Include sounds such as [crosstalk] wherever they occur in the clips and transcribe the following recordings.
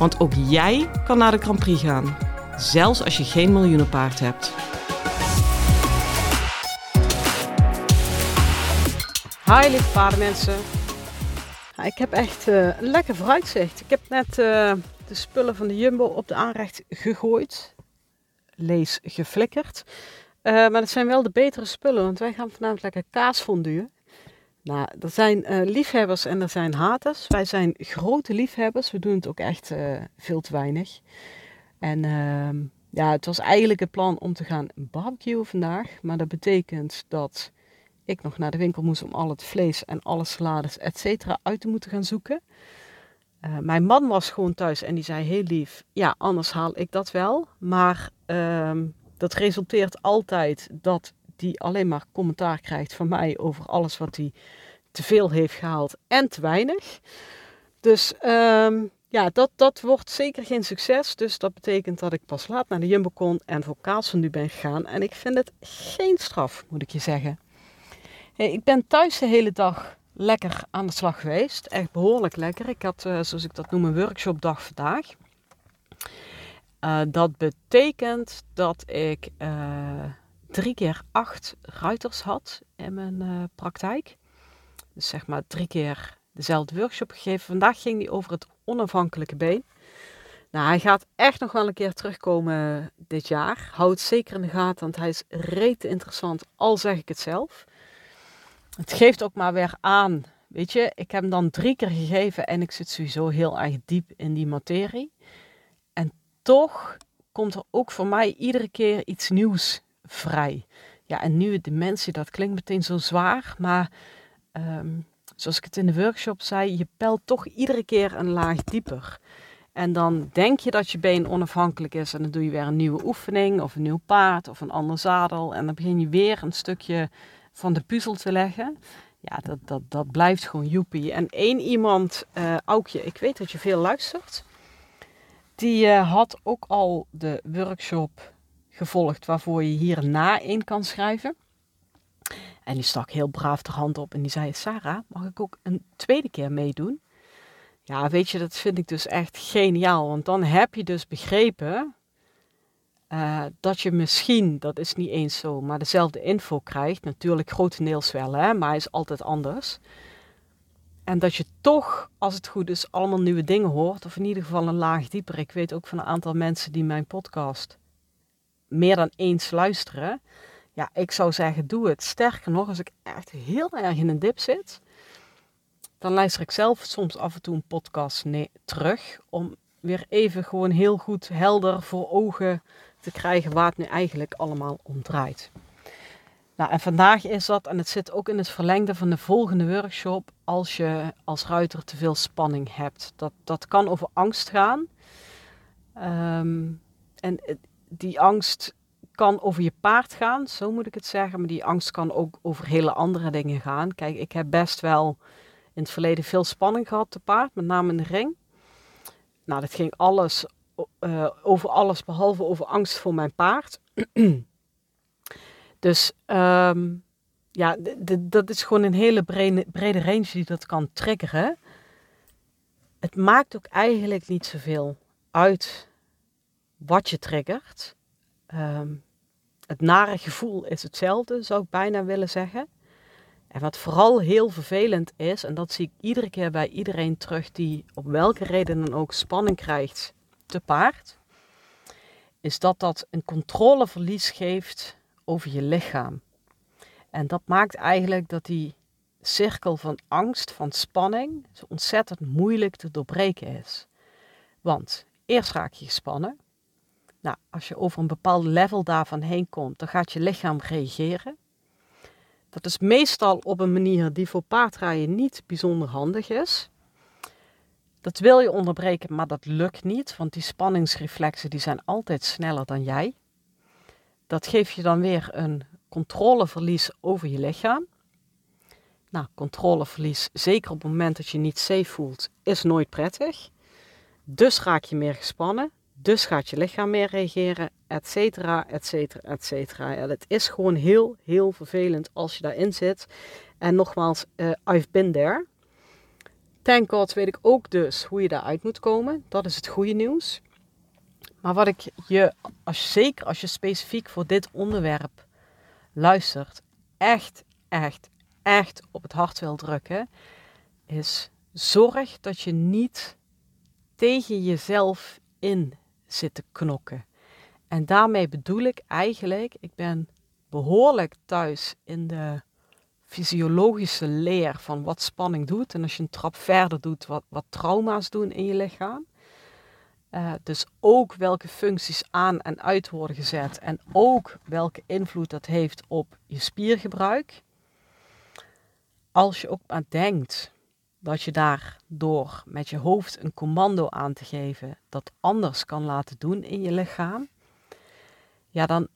Want ook jij kan naar de Grand Prix gaan, zelfs als je geen miljoenenpaard hebt. Hi lieve paardenmensen. Ik heb echt uh, een lekker vooruitzicht. Ik heb net uh, de spullen van de Jumbo op de aanrecht gegooid. Lees geflikkerd. Uh, maar dat zijn wel de betere spullen, want wij gaan vanavond lekker kaas fonduren. Nou, er zijn uh, liefhebbers en er zijn haters. Wij zijn grote liefhebbers. We doen het ook echt uh, veel te weinig. En uh, ja, het was eigenlijk het plan om te gaan barbecuen vandaag. Maar dat betekent dat ik nog naar de winkel moest om al het vlees en alle salades, et cetera, uit te moeten gaan zoeken. Uh, mijn man was gewoon thuis en die zei heel lief, ja, anders haal ik dat wel. Maar ehm, dat resulteert altijd dat die alleen maar commentaar krijgt van mij over alles wat hij te veel heeft gehaald en te weinig. Dus um, ja, dat, dat wordt zeker geen succes. Dus dat betekent dat ik pas laat naar de Jumbo kon en voor kaas van nu ben gegaan. En ik vind het geen straf, moet ik je zeggen. Ik ben thuis de hele dag lekker aan de slag geweest. Echt behoorlijk lekker. Ik had, uh, zoals ik dat noem, een workshopdag vandaag. Uh, dat betekent dat ik uh, drie keer acht ruiters had in mijn uh, praktijk. Dus zeg maar drie keer dezelfde workshop gegeven. Vandaag ging die over het onafhankelijke been. Nou, hij gaat echt nog wel een keer terugkomen dit jaar. Houd het zeker in de gaten, want hij is reet interessant, al zeg ik het zelf. Het geeft ook maar weer aan, weet je, ik heb hem dan drie keer gegeven en ik zit sowieso heel erg diep in die materie. En toch komt er ook voor mij iedere keer iets nieuws vrij. Ja, en nieuwe dimensie, dat klinkt meteen zo zwaar, maar um, zoals ik het in de workshop zei, je pelt toch iedere keer een laag dieper. En dan denk je dat je been onafhankelijk is en dan doe je weer een nieuwe oefening of een nieuw paard of een ander zadel en dan begin je weer een stukje van de puzzel te leggen. Ja, dat, dat, dat blijft gewoon joepie. En één iemand, uh, Aukje, ik weet dat je veel luistert, die uh, had ook al de workshop gevolgd waarvoor je hierna in kan schrijven. En die stak heel braaf de hand op en die zei: Sarah, mag ik ook een tweede keer meedoen? Ja, weet je, dat vind ik dus echt geniaal. Want dan heb je dus begrepen uh, dat je misschien, dat is niet eens zo, maar dezelfde info krijgt. Natuurlijk grotendeels wel, hè, maar is altijd anders. En dat je toch, als het goed is, allemaal nieuwe dingen hoort. Of in ieder geval een laag dieper. Ik weet ook van een aantal mensen die mijn podcast meer dan eens luisteren. Ja, ik zou zeggen, doe het. Sterker nog, als ik echt heel erg in een dip zit, dan luister ik zelf soms af en toe een podcast nee, terug. Om weer even gewoon heel goed helder voor ogen te krijgen waar het nu eigenlijk allemaal om draait. Nou, en vandaag is dat, en het zit ook in het verlengde van de volgende workshop, als je als ruiter te veel spanning hebt. Dat, dat kan over angst gaan. Um, en die angst kan over je paard gaan, zo moet ik het zeggen. Maar die angst kan ook over hele andere dingen gaan. Kijk, ik heb best wel in het verleden veel spanning gehad te paard, met name in de ring. Nou, dat ging alles uh, over alles behalve over angst voor mijn paard. [clears throat] dus um, ja, dat is gewoon een hele brede, brede range die dat kan triggeren. Het maakt ook eigenlijk niet zoveel uit wat je triggert. Um, het nare gevoel is hetzelfde, zou ik bijna willen zeggen. En wat vooral heel vervelend is, en dat zie ik iedere keer bij iedereen terug die op welke reden dan ook spanning krijgt te paard, is dat dat een controleverlies geeft over je lichaam. En dat maakt eigenlijk dat die cirkel van angst, van spanning, zo ontzettend moeilijk te doorbreken is. Want eerst raak je gespannen. Nou, als je over een bepaald level daarvan heen komt, dan gaat je lichaam reageren. Dat is meestal op een manier die voor paardrijden niet bijzonder handig is. Dat wil je onderbreken, maar dat lukt niet, want die spanningsreflexen die zijn altijd sneller dan jij. Dat geeft je dan weer een controleverlies over je lichaam. Nou, controleverlies, zeker op het moment dat je niet safe voelt, is nooit prettig. Dus raak je meer gespannen, dus gaat je lichaam meer reageren, et cetera, et cetera, et cetera. Ja, het is gewoon heel, heel vervelend als je daarin zit. En nogmaals, uh, I've been there. Thank God weet ik ook dus hoe je daaruit moet komen. Dat is het goede nieuws. Maar wat ik je, als, zeker als je specifiek voor dit onderwerp luistert, echt, echt, echt op het hart wil drukken, is zorg dat je niet tegen jezelf in zit te knokken. En daarmee bedoel ik eigenlijk, ik ben behoorlijk thuis in de fysiologische leer van wat spanning doet. En als je een trap verder doet, wat, wat trauma's doen in je lichaam. Uh, dus ook welke functies aan en uit worden gezet en ook welke invloed dat heeft op je spiergebruik. Als je ook maar denkt dat je daardoor met je hoofd een commando aan te geven dat anders kan laten doen in je lichaam, ja, dan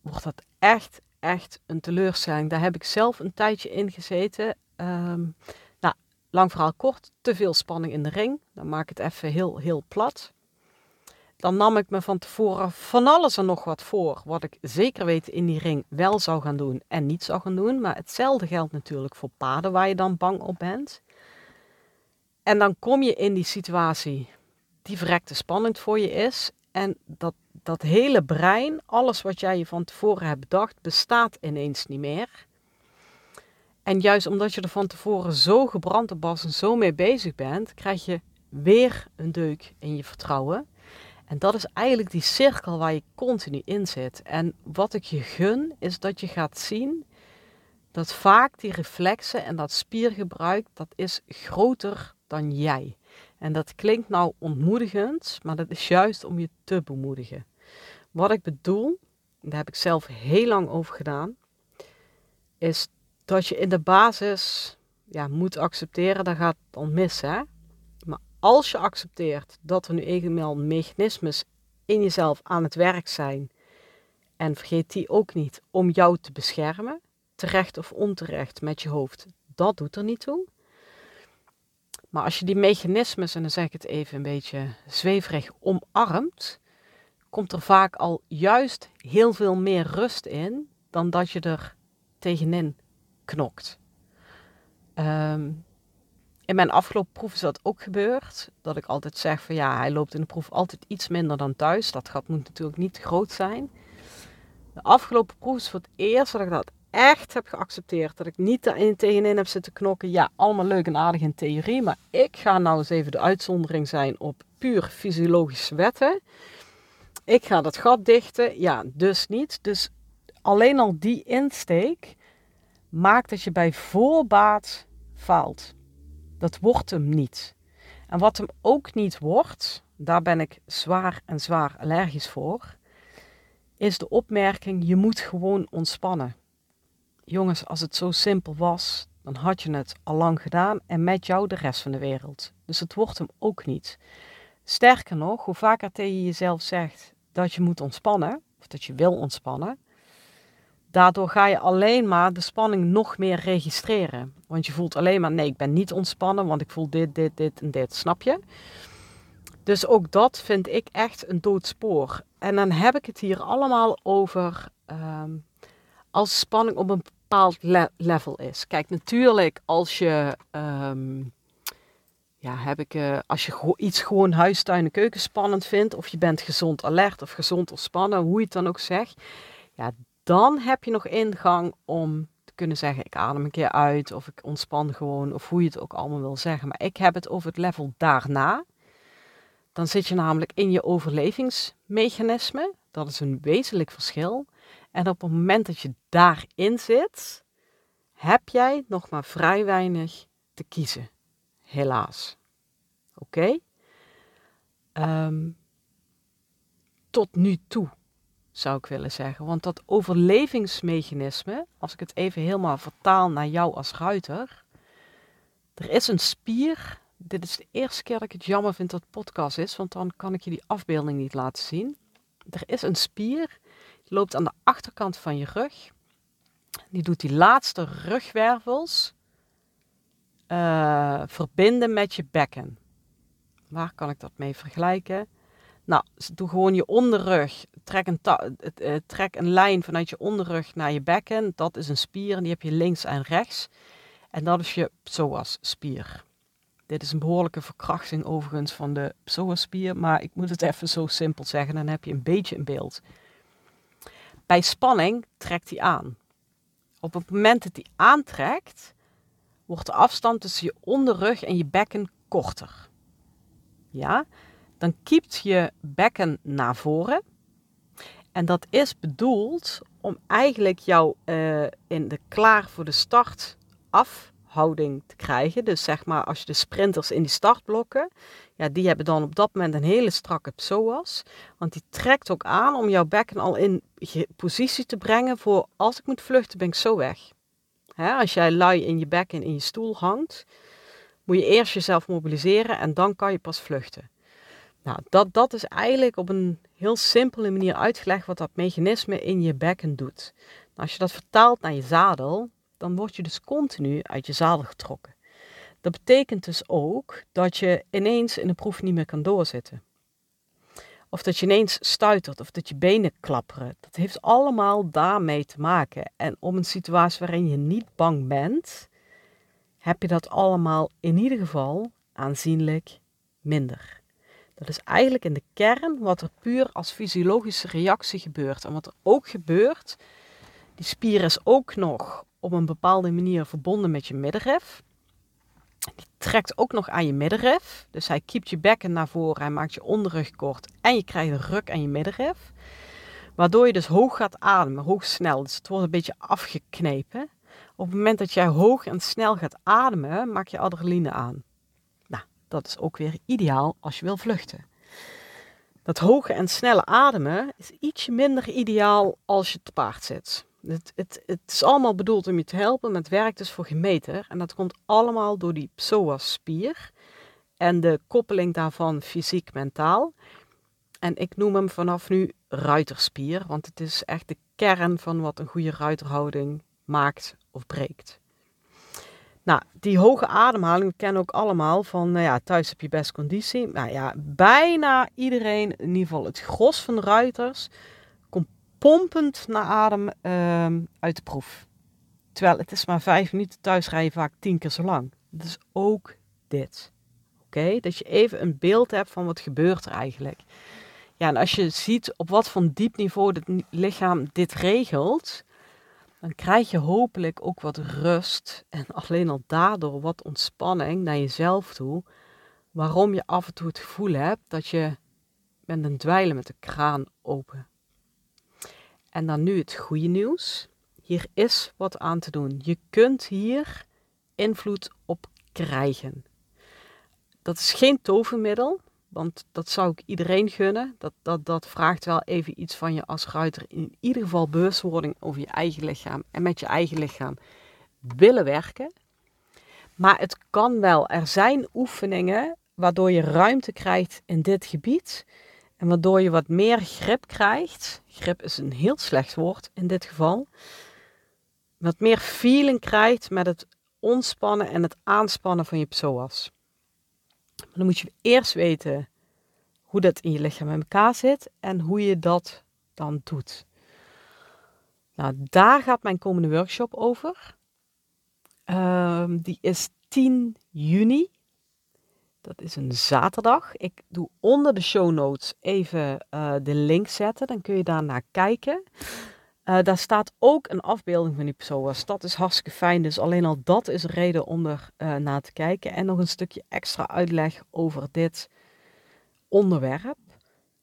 wordt dat echt, echt een teleurstelling. Daar heb ik zelf een tijdje in gezeten. Um, nou, lang verhaal kort, te veel spanning in de ring. Dan maak ik het even heel, heel plat. Dan nam ik me van tevoren van alles en nog wat voor, wat ik zeker weten in die ring wel zou gaan doen en niet zou gaan doen. Maar hetzelfde geldt natuurlijk voor paden waar je dan bang op bent. En dan kom je in die situatie die verrekte spannend voor je is. En dat, dat hele brein, alles wat jij je van tevoren hebt bedacht, bestaat ineens niet meer. En juist omdat je er van tevoren zo gebrand op was en zo mee bezig bent, krijg je weer een deuk in je vertrouwen. En dat is eigenlijk die cirkel waar je continu in zit. En wat ik je gun, is dat je gaat zien dat vaak die reflexen en dat spiergebruik, dat is groter dan jij. En dat klinkt nou ontmoedigend, maar dat is juist om je te bemoedigen. Wat ik bedoel, daar heb ik zelf heel lang over gedaan, is dat je in de basis ja, moet accepteren, dat gaat dan mis. Hè? Maar als je accepteert dat er nu eenmaal mechanismes in jezelf aan het werk zijn, en vergeet die ook niet om jou te beschermen, terecht of onterecht met je hoofd, dat doet er niet toe. Maar als je die mechanismes, en dan zeg ik het even een beetje zweverig, omarmt, komt er vaak al juist heel veel meer rust in dan dat je er tegenin knokt. Ehm, in mijn afgelopen proef is dat ook gebeurd. Dat ik altijd zeg van ja, hij loopt in de proef altijd iets minder dan thuis. Dat gat moet natuurlijk niet groot zijn. De afgelopen proef is voor het eerst dat ik dat echt heb geaccepteerd. Dat ik niet daarin tegenin heb zitten knokken. Ja, allemaal leuk en aardig in theorie. Maar ik ga nou eens even de uitzondering zijn op puur fysiologische wetten. Ik ga dat gat dichten. Ja, dus niet. Dus alleen al die insteek maakt dat je bij voorbaat faalt. Dat wordt hem niet. En wat hem ook niet wordt, daar ben ik zwaar en zwaar allergisch voor, is de opmerking: je moet gewoon ontspannen. Jongens, als het zo simpel was, dan had je het al lang gedaan en met jou de rest van de wereld. Dus het wordt hem ook niet. Sterker nog, hoe vaker tegen jezelf zegt dat je moet ontspannen, of dat je wil ontspannen, daardoor ga je alleen maar de spanning nog meer registreren. Want je voelt alleen maar, nee, ik ben niet ontspannen, want ik voel dit, dit, dit en dit, snap je? Dus ook dat vind ik echt een doodspoor. En dan heb ik het hier allemaal over um, als spanning op een bepaald level is. Kijk, natuurlijk als je, um, ja, heb ik, uh, als je iets gewoon huis, tuin en keuken spannend vindt, of je bent gezond alert of gezond ontspannen, hoe je het dan ook zegt, ja, dan heb je nog ingang om te kunnen zeggen, ik adem een keer uit, of ik ontspan gewoon, of hoe je het ook allemaal wil zeggen. Maar ik heb het over het level daarna. Dan zit je namelijk in je overlevingsmechanisme. Dat is een wezenlijk verschil. En op het moment dat je daarin zit, heb jij nog maar vrij weinig te kiezen. Helaas. Oké? Ehm, tot nu toe zou ik willen zeggen. Want dat overlevingsmechanisme, als ik het even helemaal vertaal naar jou als ruiter, er is een spier dit is de eerste keer dat ik het jammer vind dat het podcast is, want dan kan ik je die afbeelding niet laten zien. Er is een spier, loopt aan de achterkant van je rug. Die doet die laatste rugwervels uh, verbinden met je bekken. Waar kan ik dat mee vergelijken? Nou, doe gewoon je onderrug. Trek een, uh, trek een lijn vanuit je onderrug naar je bekken. Dat is een spier en die heb je links en rechts. En dat is je psoas-spier. Dit is een behoorlijke verkrachting overigens van de psoas-spier, maar ik moet het even zo simpel zeggen, dan heb je een beetje een beeld. Bij spanning trekt hij aan. Op het moment dat hij aantrekt, wordt de afstand tussen je onderrug en je bekken korter. Ja, dan kiept je bekken naar voren. En dat is bedoeld om eigenlijk jou uh, in de klaar voor de start afhouding te krijgen. Dus zeg maar als je de sprinters in die startblokken, ja, die hebben dan op dat moment een hele strakke psoas. Want die trekt ook aan om jouw bekken al in positie te brengen voor als ik moet vluchten ben ik zo weg. Hè, als jij lui in je bekken in je stoel hangt, moet je eerst jezelf mobiliseren en dan kan je pas vluchten. Nou, dat, dat is eigenlijk op een heel simpele manier uitgelegd wat dat mechanisme in je bekken doet. Nou, als je dat vertaalt naar je zadel, dan word je dus continu uit je zadel getrokken. Dat betekent dus ook dat je ineens in de proef niet meer kan doorzitten. Of dat je ineens stuitert of dat je benen klapperen. Dat heeft allemaal daarmee te maken. En om een situatie waarin je niet bang bent, heb je dat allemaal in ieder geval aanzienlijk minder. Dat is eigenlijk in de kern wat er puur als fysiologische reactie gebeurt. En wat er ook gebeurt, die spier is ook nog op een bepaalde manier verbonden met je middenrif. Die trekt ook nog aan je middenrif. Dus hij kiept je bekken naar voren, hij maakt je onderrug kort en je krijgt een ruk aan je middenrif. Waardoor je dus hoog gaat ademen, hoog snel. Dus het wordt een beetje afgeknepen. Op het moment dat jij hoog en snel gaat ademen, maak je adrenaline aan. Nou, dat is ook weer ideaal als je wil vluchten. Dat hoge en snelle ademen is ietsje minder ideaal als je te paard zit. Het, het, is allemaal bedoeld om je te helpen, maar het werkt dus voor gemeter. En dat komt allemaal door die psoas-spier en de koppeling daarvan fysiek-mentaal. En ik noem hem vanaf nu ruiterspier, want het is echt de kern van wat een goede ruiterhouding maakt of breekt. Nou, die hoge ademhaling, kennen ook allemaal van, nou ja, thuis heb je best conditie. Nou ja, bijna iedereen, in ieder geval het gros van de ruiters, pompend naar adem ehm, uit de proef. Terwijl het is maar vijf minuten, thuis rij je vaak tien keer zo lang. Dus ook dit. Oké, dat je even een beeld hebt van wat gebeurt er eigenlijk. Ja, en als je ziet op wat voor diep niveau het lichaam dit regelt, dan krijg je hopelijk ook wat rust en alleen al daardoor wat ontspanning naar jezelf toe. Waarom je af en toe het gevoel hebt dat je bent een dweilen met de kraan open. En dan nu het goede nieuws. Hier is wat aan te doen. Je kunt hier invloed op krijgen. Dat is geen tovermiddel, want dat zou ik iedereen gunnen. Dat, dat, dat vraagt wel even iets van je als ruiter. In ieder geval bewustwording over je eigen lichaam en met je eigen lichaam willen werken. Maar het kan wel. Er zijn oefeningen waardoor je ruimte krijgt in dit gebied. En waardoor je wat meer grip krijgt. Grip is een heel slecht woord in dit geval. Wat meer feeling krijgt met het ontspannen en het aanspannen van je psoas. Dan moet je eerst weten hoe dat in je lichaam in elkaar zit en hoe je dat dan doet. Nou, daar gaat mijn komende workshop over. Ehm, die is 10 juni. Dat is een zaterdag. Ik doe onder de show notes even uh, de link zetten. Dan kun je daar naar kijken. Uh, daar staat ook een afbeelding van die psoas. Dat is hartstikke fijn. Dus alleen al dat is reden om er uh, naar te kijken. En nog een stukje extra uitleg over dit onderwerp.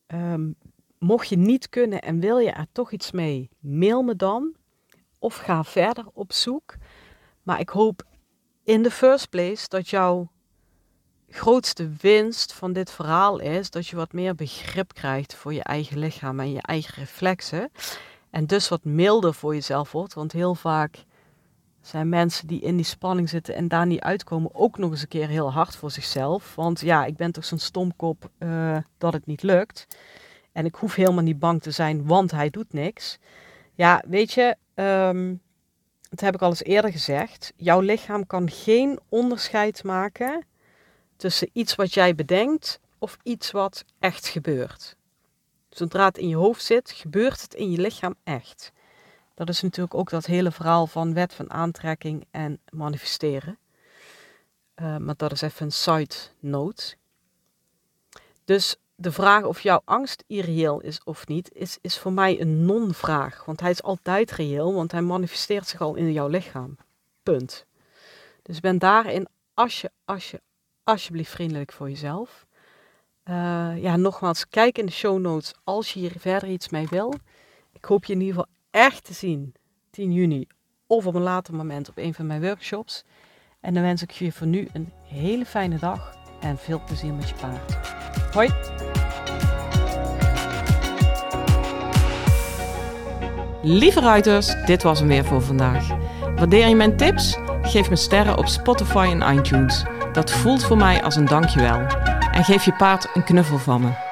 Um, mocht je niet kunnen en wil je er toch iets mee, mail me dan. Of ga verder op zoek. Maar ik hoop in the first place dat jouw grootste winst van dit verhaal is dat je wat meer begrip krijgt voor je eigen lichaam en je eigen reflexen. En dus wat milder voor jezelf wordt. Want heel vaak zijn mensen die in die spanning zitten en daar niet uitkomen, ook nog eens een keer heel hard voor zichzelf. Want ja, ik ben toch zo'n stomkop uh, dat het niet lukt. En ik hoef helemaal niet bang te zijn, want hij doet niks. Ja, weet je, um, dat heb ik al eens eerder gezegd. Jouw lichaam kan geen onderscheid maken tussen iets wat jij bedenkt of iets wat echt gebeurt. Zodra het in je hoofd zit, gebeurt het in je lichaam echt. Dat is natuurlijk ook dat hele verhaal van wet van aantrekking en manifesteren. Uh, maar dat is even een side note. Dus de vraag of jouw angst irreëel is of niet, is, is voor mij een non-vraag. Want hij is altijd reëel, want hij manifesteert zich al in jouw lichaam. Punt. Dus ben daarin, als je, als je, alsjeblieft vriendelijk voor jezelf. Uh, ja, nogmaals, kijk in de show notes als je hier verder iets mee wil. Ik hoop je in ieder geval echt te zien 10 juni of op een later moment op een van mijn workshops. En dan wens ik je voor nu een hele fijne dag en veel plezier met je paard. Hoi! Lieve ruiters, dit was hem weer voor vandaag. Waardeer je mijn tips? Geef me sterren op Spotify en iTunes. Dat voelt voor mij als een dankjewel. En geef je paard een knuffel van me.